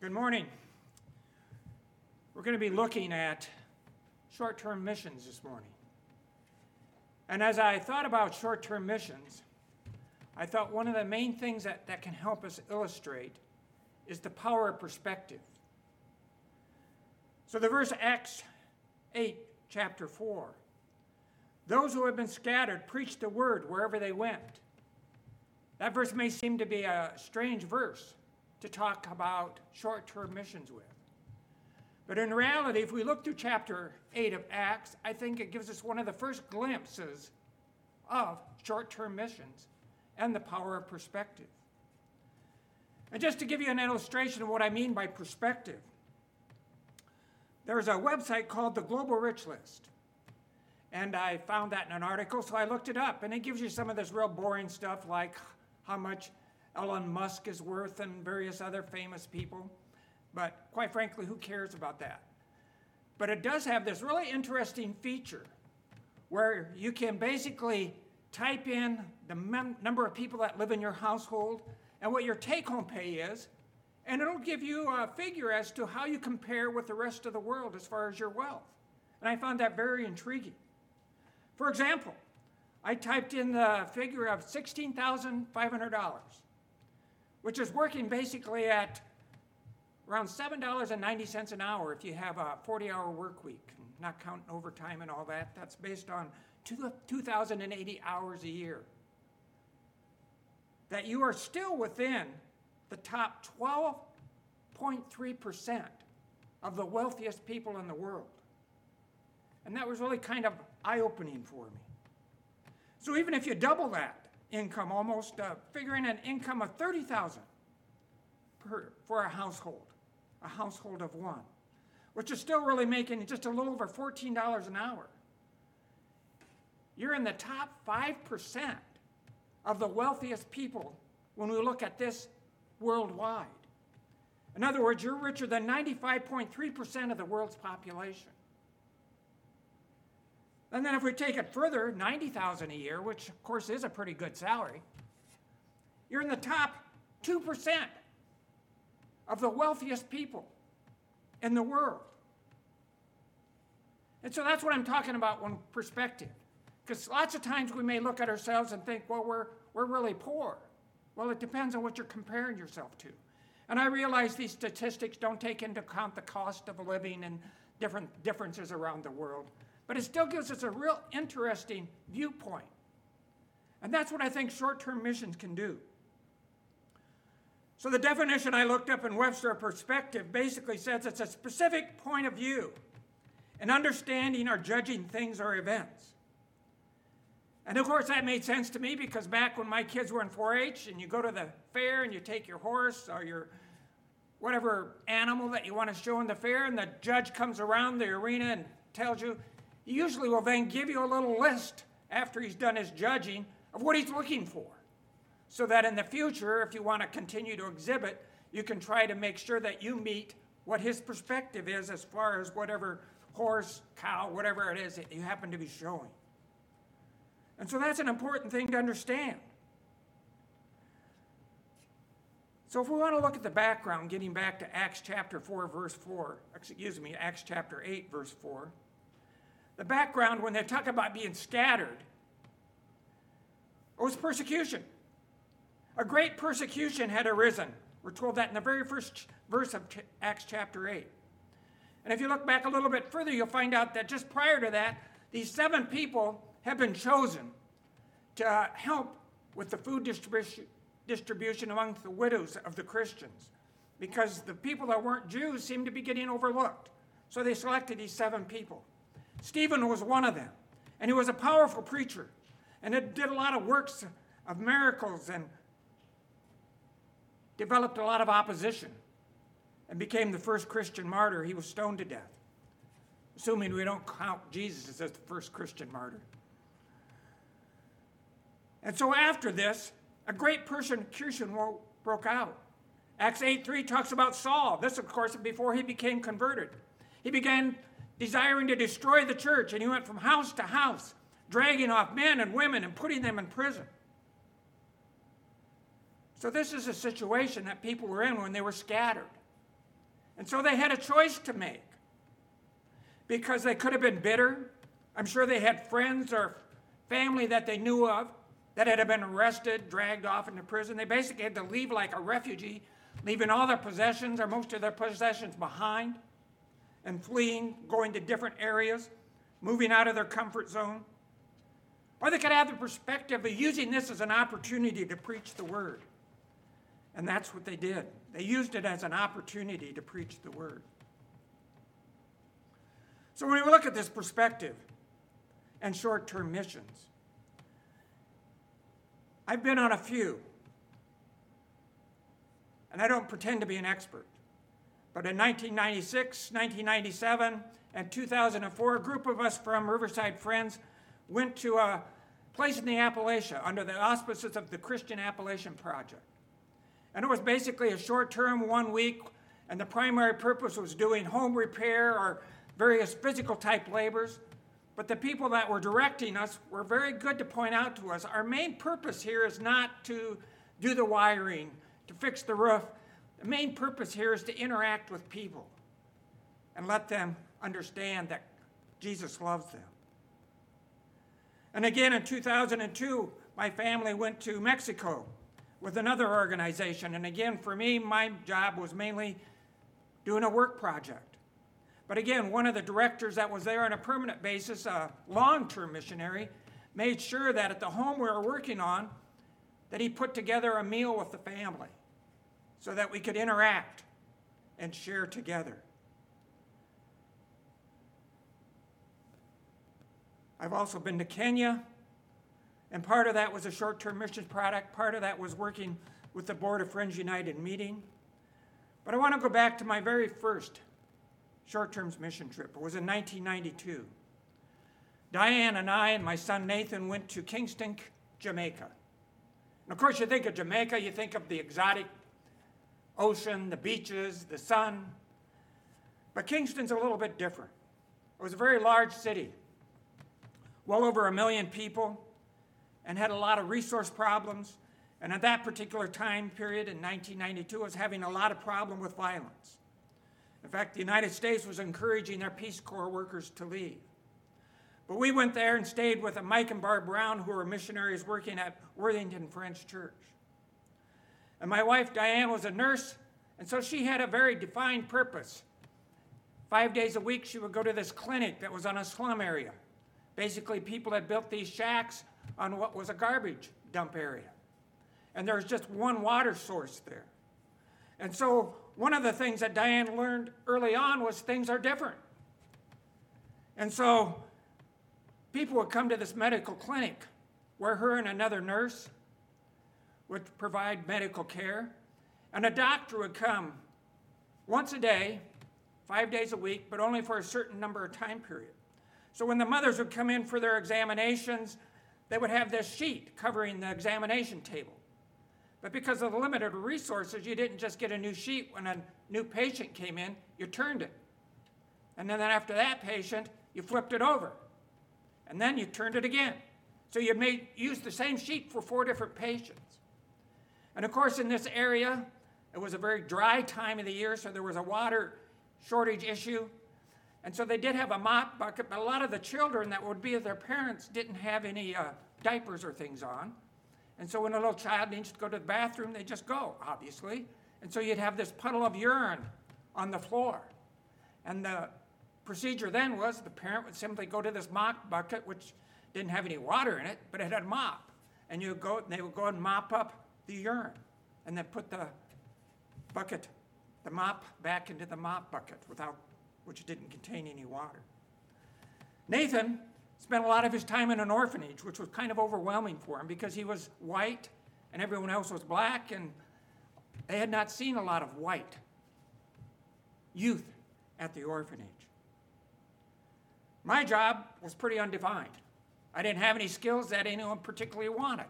Good morning. We're going to be looking at short term missions this morning. And as I thought about short term missions, I thought one of the main things that, that can help us illustrate is the power of perspective. So the verse Acts 8, chapter 4. Those who have been scattered preached the word wherever they went. That verse may seem to be a strange verse to talk about short term missions with. But in reality, if we look through chapter 8 of Acts, I think it gives us one of the first glimpses of short term missions and the power of perspective. And just to give you an illustration of what I mean by perspective, there's a website called the Global Rich List. And I found that in an article, so I looked it up. And it gives you some of this real boring stuff like how much Elon Musk is worth and various other famous people. But quite frankly, who cares about that? But it does have this really interesting feature where you can basically type in the mem- number of people that live in your household and what your take home pay is, and it'll give you a figure as to how you compare with the rest of the world as far as your wealth. And I found that very intriguing. For example, I typed in the figure of $16,500, which is working basically at around $7.90 an hour if you have a 40 hour work week, not counting overtime and all that. That's based on 2,080 hours a year. That you are still within the top 12.3% of the wealthiest people in the world. And that was really kind of eye opening for me. So even if you double that income, almost uh, figuring an income of 30,000 per for a household, a household of one, which is still really making just a little over $14 an hour. You're in the top 5% of the wealthiest people when we look at this worldwide. In other words, you're richer than 95.3% of the world's population. And then if we take it further, 90,000 a year, which of course is a pretty good salary, you're in the top 2% of the wealthiest people in the world. And so that's what I'm talking about when perspective. Because lots of times we may look at ourselves and think, well, we're, we're really poor. Well, it depends on what you're comparing yourself to. And I realize these statistics don't take into account the cost of living and different differences around the world but it still gives us a real interesting viewpoint. And that's what I think short term missions can do. So, the definition I looked up in Webster Perspective basically says it's a specific point of view in understanding or judging things or events. And of course, that made sense to me because back when my kids were in 4 H and you go to the fair and you take your horse or your whatever animal that you want to show in the fair, and the judge comes around the arena and tells you, usually will then give you a little list after he's done his judging of what he's looking for. So that in the future, if you want to continue to exhibit, you can try to make sure that you meet what his perspective is as far as whatever horse, cow, whatever it is that you happen to be showing. And so that's an important thing to understand. So if we want to look at the background, getting back to Acts chapter 4, verse 4, excuse me, Acts chapter 8, verse 4, the background when they talk about being scattered it was persecution. A great persecution had arisen. We're told that in the very first verse of Acts chapter 8. And if you look back a little bit further, you'll find out that just prior to that, these seven people have been chosen to help with the food distribution, distribution among the widows of the Christians because the people that weren't Jews seemed to be getting overlooked. So they selected these seven people. Stephen was one of them. And he was a powerful preacher. And it did a lot of works of miracles and developed a lot of opposition and became the first Christian martyr. He was stoned to death, assuming we don't count Jesus as the first Christian martyr. And so after this, a great persecution broke out. Acts 8 3 talks about Saul. This, of course, before he became converted. He began desiring to destroy the church, and he went from house to house, dragging off men and women and putting them in prison. So, this is a situation that people were in when they were scattered. And so they had a choice to make because they could have been bitter. I'm sure they had friends or family that they knew of that had been arrested, dragged off into prison. They basically had to leave like a refugee, leaving all their possessions or most of their possessions behind and fleeing, going to different areas, moving out of their comfort zone. Or they could have the perspective of using this as an opportunity to preach the word. And that's what they did. They used it as an opportunity to preach the word. So when we look at this perspective and short term missions, I've been on a few, and I don't pretend to be an expert. But in 1996, 1997, and 2004, a group of us from Riverside Friends went to a place in the Appalachia under the auspices of the Christian Appalachian Project. And it was basically a short term, one week, and the primary purpose was doing home repair or various physical type labors. But the people that were directing us were very good to point out to us our main purpose here is not to do the wiring, to fix the roof. The main purpose here is to interact with people and let them understand that Jesus loves them. And again in 2002, my family went to Mexico with another organization. And again, for me, my job was mainly doing a work project. But again, one of the directors that was there on a permanent basis, a long term missionary, made sure that at the home we were working on, that he put together a meal with the family so that we could interact and share together. I've also been to Kenya and part of that was a short term mission product, part of that was working with the Board of Friends United meeting. But I want to go back to my very first short term mission trip. It was in 1992. Diane and I and my son Nathan went to Kingston, Jamaica. And of course, you think of Jamaica, you think of the exotic ocean, the beaches, the sun. But Kingston's a little bit different. It was a very large city, well over a million people and had a lot of resource problems. And at that particular time period in 1992 was having a lot of problem with violence. In fact, the United States was encouraging their Peace Corps workers to leave. But we went there and stayed with Mike and Barb Brown, who were missionaries working at Worthington Friends Church. And my wife, Diane, was a nurse, and so she had a very defined purpose. Five days a week, she would go to this clinic that was on a slum area. Basically, people had built these shacks on what was a garbage dump area. And there was just one water source there. And so, one of the things that Diane learned early on was things are different. And so, people would come to this medical clinic where her and another nurse would provide medical care, and a doctor would come once a day, five days a week, but only for a certain number of time period. So when the mothers would come in for their examinations, they would have this sheet covering the examination table. But because of the limited resources, you didn't just get a new sheet when a new patient came in, you turned it. And then after that patient, you flipped it over. And then you turned it again. So you made used the same sheet for four different patients. And of course, in this area, it was a very dry time of the year, so there was a water shortage issue. And so they did have a mop bucket, but a lot of the children that would be with their parents didn't have any uh, diapers or things on. And so when a little child needs to go to the bathroom, they just go, obviously. And so you'd have this puddle of urine on the floor. And the procedure then was the parent would simply go to this mop bucket, which didn't have any water in it, but it had a mop. And you go, they would go and mop up the urine and then put the bucket, the mop back into the mop bucket without which didn't contain any water. Nathan spent a lot of his time in an orphanage, which was kind of overwhelming for him because he was white and everyone else was black, and they had not seen a lot of white youth at the orphanage. My job was pretty undefined. I didn't have any skills that anyone particularly wanted.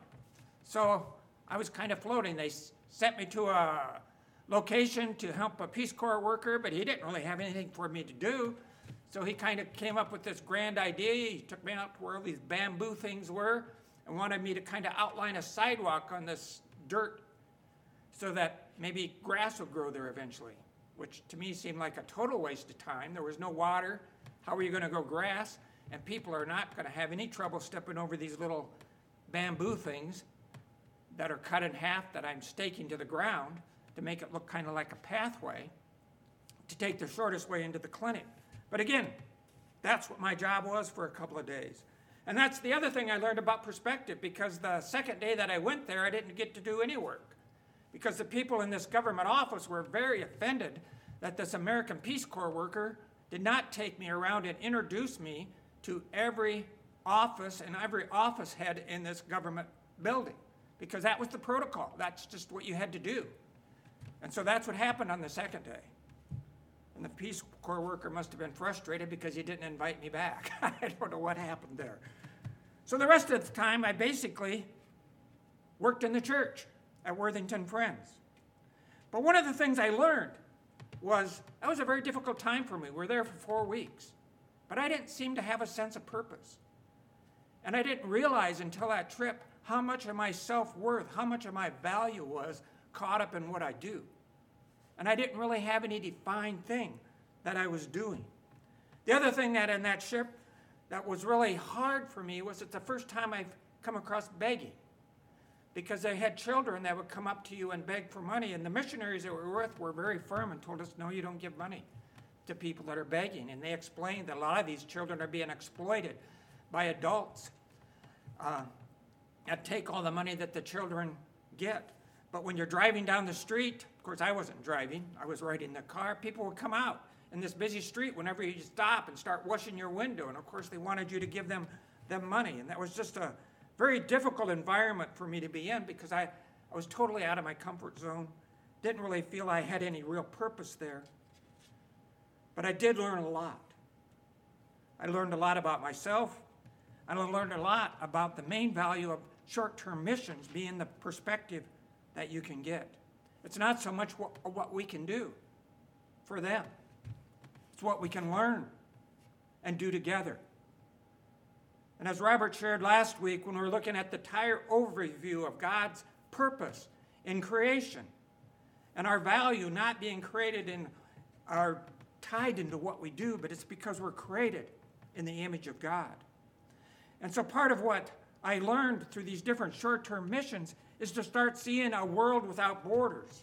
So I was kind of floating. They sent me to a location to help a Peace Corps worker, but he didn't really have anything for me to do. So he kind of came up with this grand idea. He took me out to where all these bamboo things were and wanted me to kind of outline a sidewalk on this dirt so that maybe grass would grow there eventually. which to me seemed like a total waste of time. There was no water. How are you going to grow grass? And people are not going to have any trouble stepping over these little bamboo things that are cut in half that I'm staking to the ground to make it look kind of like a pathway to take the shortest way into the clinic. But again, that's what my job was for a couple of days. And that's the other thing I learned about perspective because the second day that I went there, I didn't get to do any work. Because the people in this government office were very offended that this American Peace Corps worker did not take me around and introduce me to every office and every office head in this government building. Because that was the protocol. That's just what you had to do. And so that's what happened on the second day. And the Peace Corps worker must have been frustrated because he didn't invite me back. I don't know what happened there. So the rest of the time, I basically worked in the church at Worthington Friends. But one of the things I learned was that was a very difficult time for me. We were there for four weeks. But I didn't seem to have a sense of purpose. And I didn't realize until that trip how much of my self worth, how much of my value was caught up in what I do. And I didn't really have any defined thing that I was doing. The other thing that in that ship that was really hard for me was it's the first time I've come across begging. Because they had children that would come up to you and beg for money, and the missionaries that we were with were very firm and told us, no, you don't give money to people that are begging. And they explained that a lot of these children are being exploited by adults uh, that take all the money that the children get. But when you're driving down the street, of course, I wasn't driving, I was riding the car, people would come out in this busy street whenever you stop and start washing your window. And of course, they wanted you to give them, them money. And that was just a very difficult environment for me to be in because I, I was totally out of my comfort zone. Didn't really feel I had any real purpose there. But I did learn a lot. I learned a lot about myself. I learned a lot about the main value of short term missions being the perspective that you can get. It's not so much what, what we can do for them, it's what we can learn and do together. And as Robert shared last week, when we were looking at the entire overview of God's purpose in creation and our value not being created in our tied into what we do, but it's because we're created in the image of God. And so part of what I learned through these different short term missions is to start seeing a world without borders.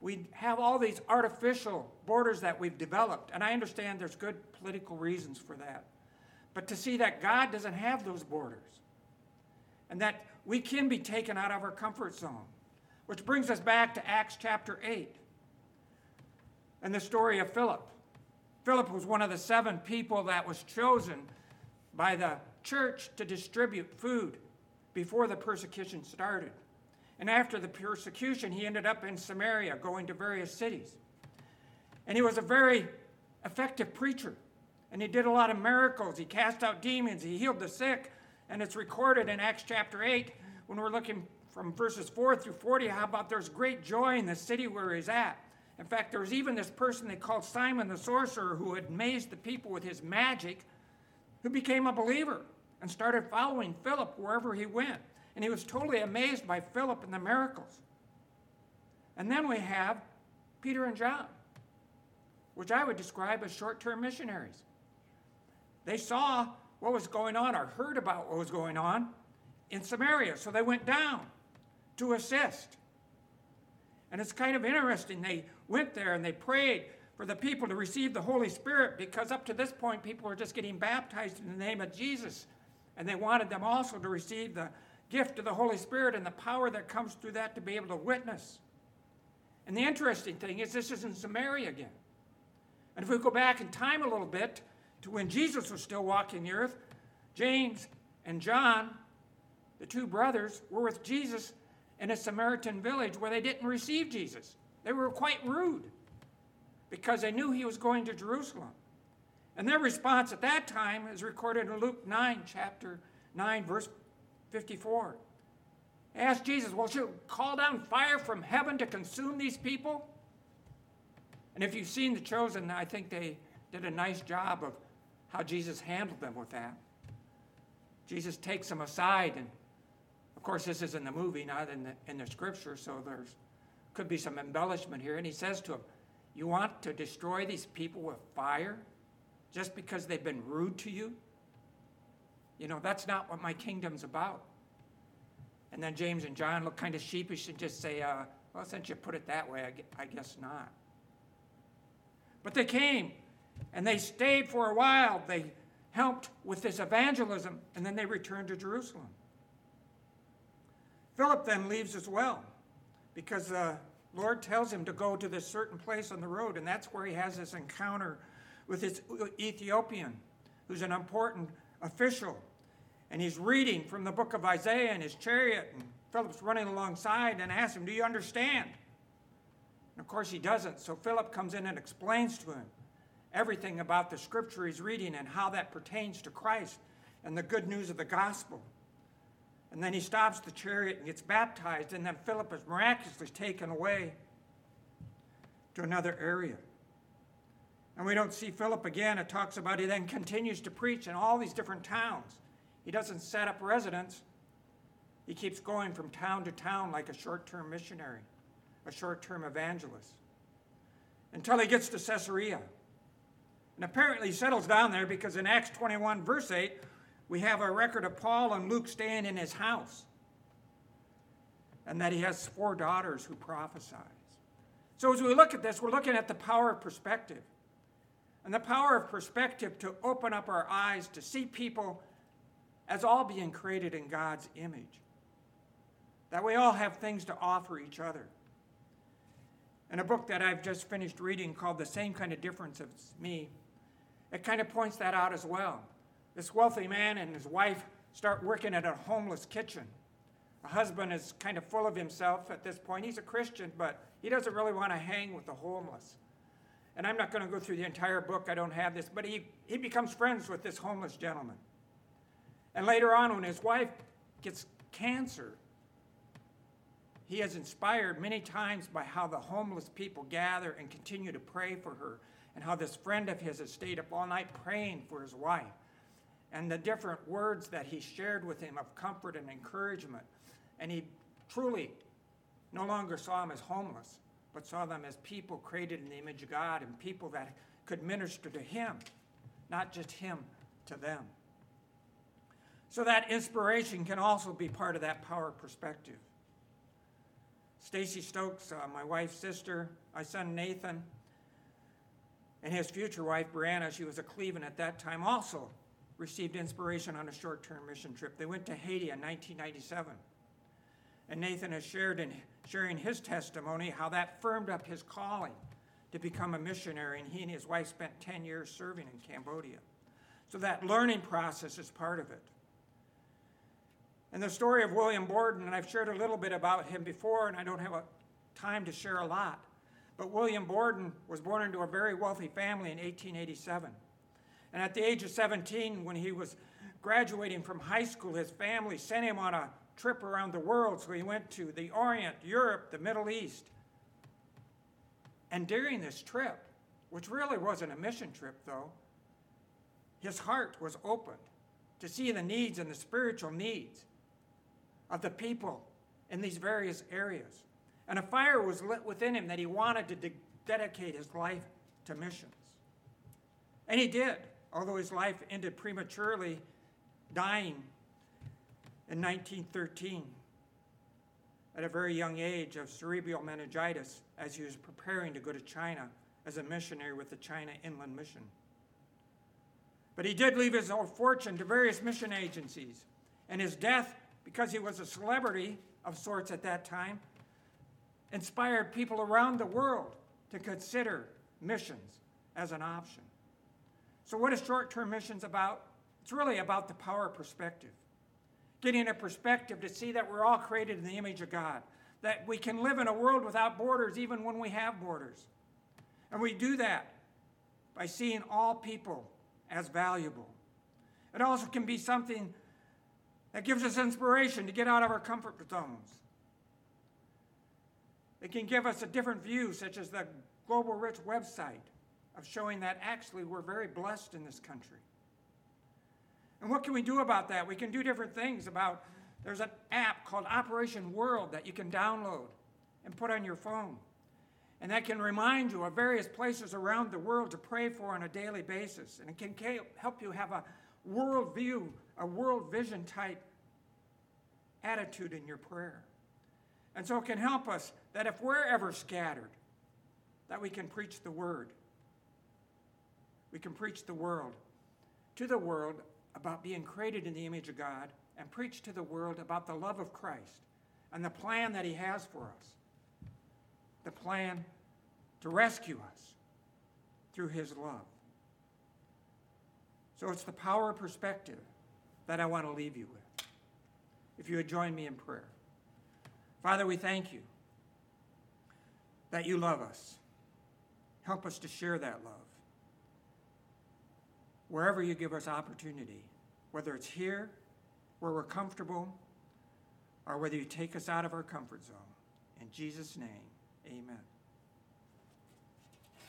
We have all these artificial borders that we've developed, and I understand there's good political reasons for that. But to see that God doesn't have those borders, and that we can be taken out of our comfort zone, which brings us back to Acts chapter 8 and the story of Philip. Philip was one of the seven people that was chosen by the church to distribute food before the persecution started. And after the persecution, he ended up in Samaria, going to various cities. And he was a very effective preacher. And he did a lot of miracles. He cast out demons, he healed the sick. And it's recorded in Acts chapter 8 when we're looking from verses 4 through 40 how about there's great joy in the city where he's at. In fact, there was even this person they called Simon the sorcerer who had amazed the people with his magic, who became a believer and started following Philip wherever he went. And he was totally amazed by Philip and the miracles. And then we have Peter and John, which I would describe as short term missionaries. They saw what was going on or heard about what was going on in Samaria, so they went down to assist. And it's kind of interesting. They went there and they prayed for the people to receive the Holy Spirit because up to this point, people were just getting baptized in the name of Jesus. And they wanted them also to receive the gift of the Holy Spirit and the power that comes through that to be able to witness. And the interesting thing is, this is in Samaria again. And if we go back in time a little bit to when Jesus was still walking the earth, James and John, the two brothers, were with Jesus in a Samaritan village where they didn't receive Jesus. They were quite rude because they knew he was going to Jerusalem. And their response at that time is recorded in Luke 9, chapter 9, verse 54. They asked Jesus, Well, should call down fire from heaven to consume these people? And if you've seen The Chosen, I think they did a nice job of how Jesus handled them with that. Jesus takes them aside, and of course, this is in the movie, not in the, in the scripture, so there's could be some embellishment here. And he says to them, You want to destroy these people with fire just because they've been rude to you? You know, that's not what my kingdom's about. And then James and John look kind of sheepish and just say, uh, well, since you put it that way, I guess not. But they came and they stayed for a while. They helped with this evangelism and then they returned to Jerusalem. Philip then leaves as well because the Lord tells him to go to this certain place on the road, and that's where he has this encounter with this Ethiopian who's an important official. And he's reading from the book of Isaiah in his chariot, and Philip's running alongside and asks him, Do you understand? And of course, he doesn't. So Philip comes in and explains to him everything about the scripture he's reading and how that pertains to Christ and the good news of the gospel. And then he stops the chariot and gets baptized, and then Philip is miraculously taken away to another area. And we don't see Philip again. It talks about he then continues to preach in all these different towns. He doesn't set up residence, he keeps going from town to town like a short term missionary, a short term evangelist, until he gets to Caesarea. And apparently he settles down there because in Acts 21, verse 8, we have a record of Paul and Luke staying in his house, and that he has four daughters who prophesies. So as we look at this, we're looking at the power of perspective. And the power of perspective to open up our eyes to see people as all being created in God's image. That we all have things to offer each other. In a book that I've just finished reading called The Same Kind of Difference as Me, it kind of points that out as well. This wealthy man and his wife start working at a homeless kitchen. The husband is kind of full of himself at this point. He's a Christian, but he doesn't really want to hang with the homeless. And I'm not going to go through the entire book, I don't have this, but he, he becomes friends with this homeless gentleman. And later on, when his wife gets cancer, he is inspired many times by how the homeless people gather and continue to pray for her, and how this friend of his has stayed up all night praying for his wife, and the different words that he shared with him of comfort and encouragement. And he truly no longer saw them as homeless, but saw them as people created in the image of God and people that could minister to him, not just him to them. So that inspiration can also be part of that power perspective. Stacy Stokes, uh, my wife's sister, my son Nathan, and his future wife Brianna, she was a Cleveland at that time, also received inspiration on a short term mission trip. They went to Haiti in 1997. And Nathan has shared in sharing his testimony how that firmed up his calling to become a missionary, and he and his wife spent 10 years serving in Cambodia. So that learning process is part of it. And the story of William Borden, and I've shared a little bit about him before, and I don't have time to share a lot. But William Borden was born into a very wealthy family in 1887. And at the age of 17, when he was graduating from high school, his family sent him on a trip around the world. So he went to the Orient, Europe, the Middle East. And during this trip, which really wasn't a mission trip though, his heart was opened to see the needs and the spiritual needs of the people in these various areas. And a fire was lit within him that he wanted to de- dedicate his life to missions. And he did, although his life ended prematurely, dying in 1913 at a very young age of cerebral meningitis as he was preparing to go to China as a missionary with the China Inland Mission. But he did leave his whole fortune to various mission agencies, and his death, because he was a celebrity of sorts at that time, inspired people around the world to consider missions as an option. So, what is short term missions about? It's really about the power perspective getting a perspective to see that we're all created in the image of God, that we can live in a world without borders even when we have borders. And we do that by seeing all people as valuable. It also can be something that gives us inspiration to get out of our comfort zones. It can give us a different view, such as the Global Rich website, of showing that actually we're very blessed in this country. And what can we do about that? We can do different things about there's an app called Operation World that you can download and put on your phone. And that can remind you of various places around the world to pray for on a daily basis. And it can help you have a world view, a world vision type attitude in your prayer. And so it can help us that if we're ever scattered, that we can preach the word. We can preach the world to the world about being created in the image of God and preach to the world about the love of Christ and the plan that he has for us. The plan to rescue us through his love. So it's the power of perspective that I want to leave you with. If you would join me in prayer. Father, we thank you that you love us. Help us to share that love. Wherever you give us opportunity, whether it's here, where we're comfortable, or whether you take us out of our comfort zone. In Jesus' name, amen.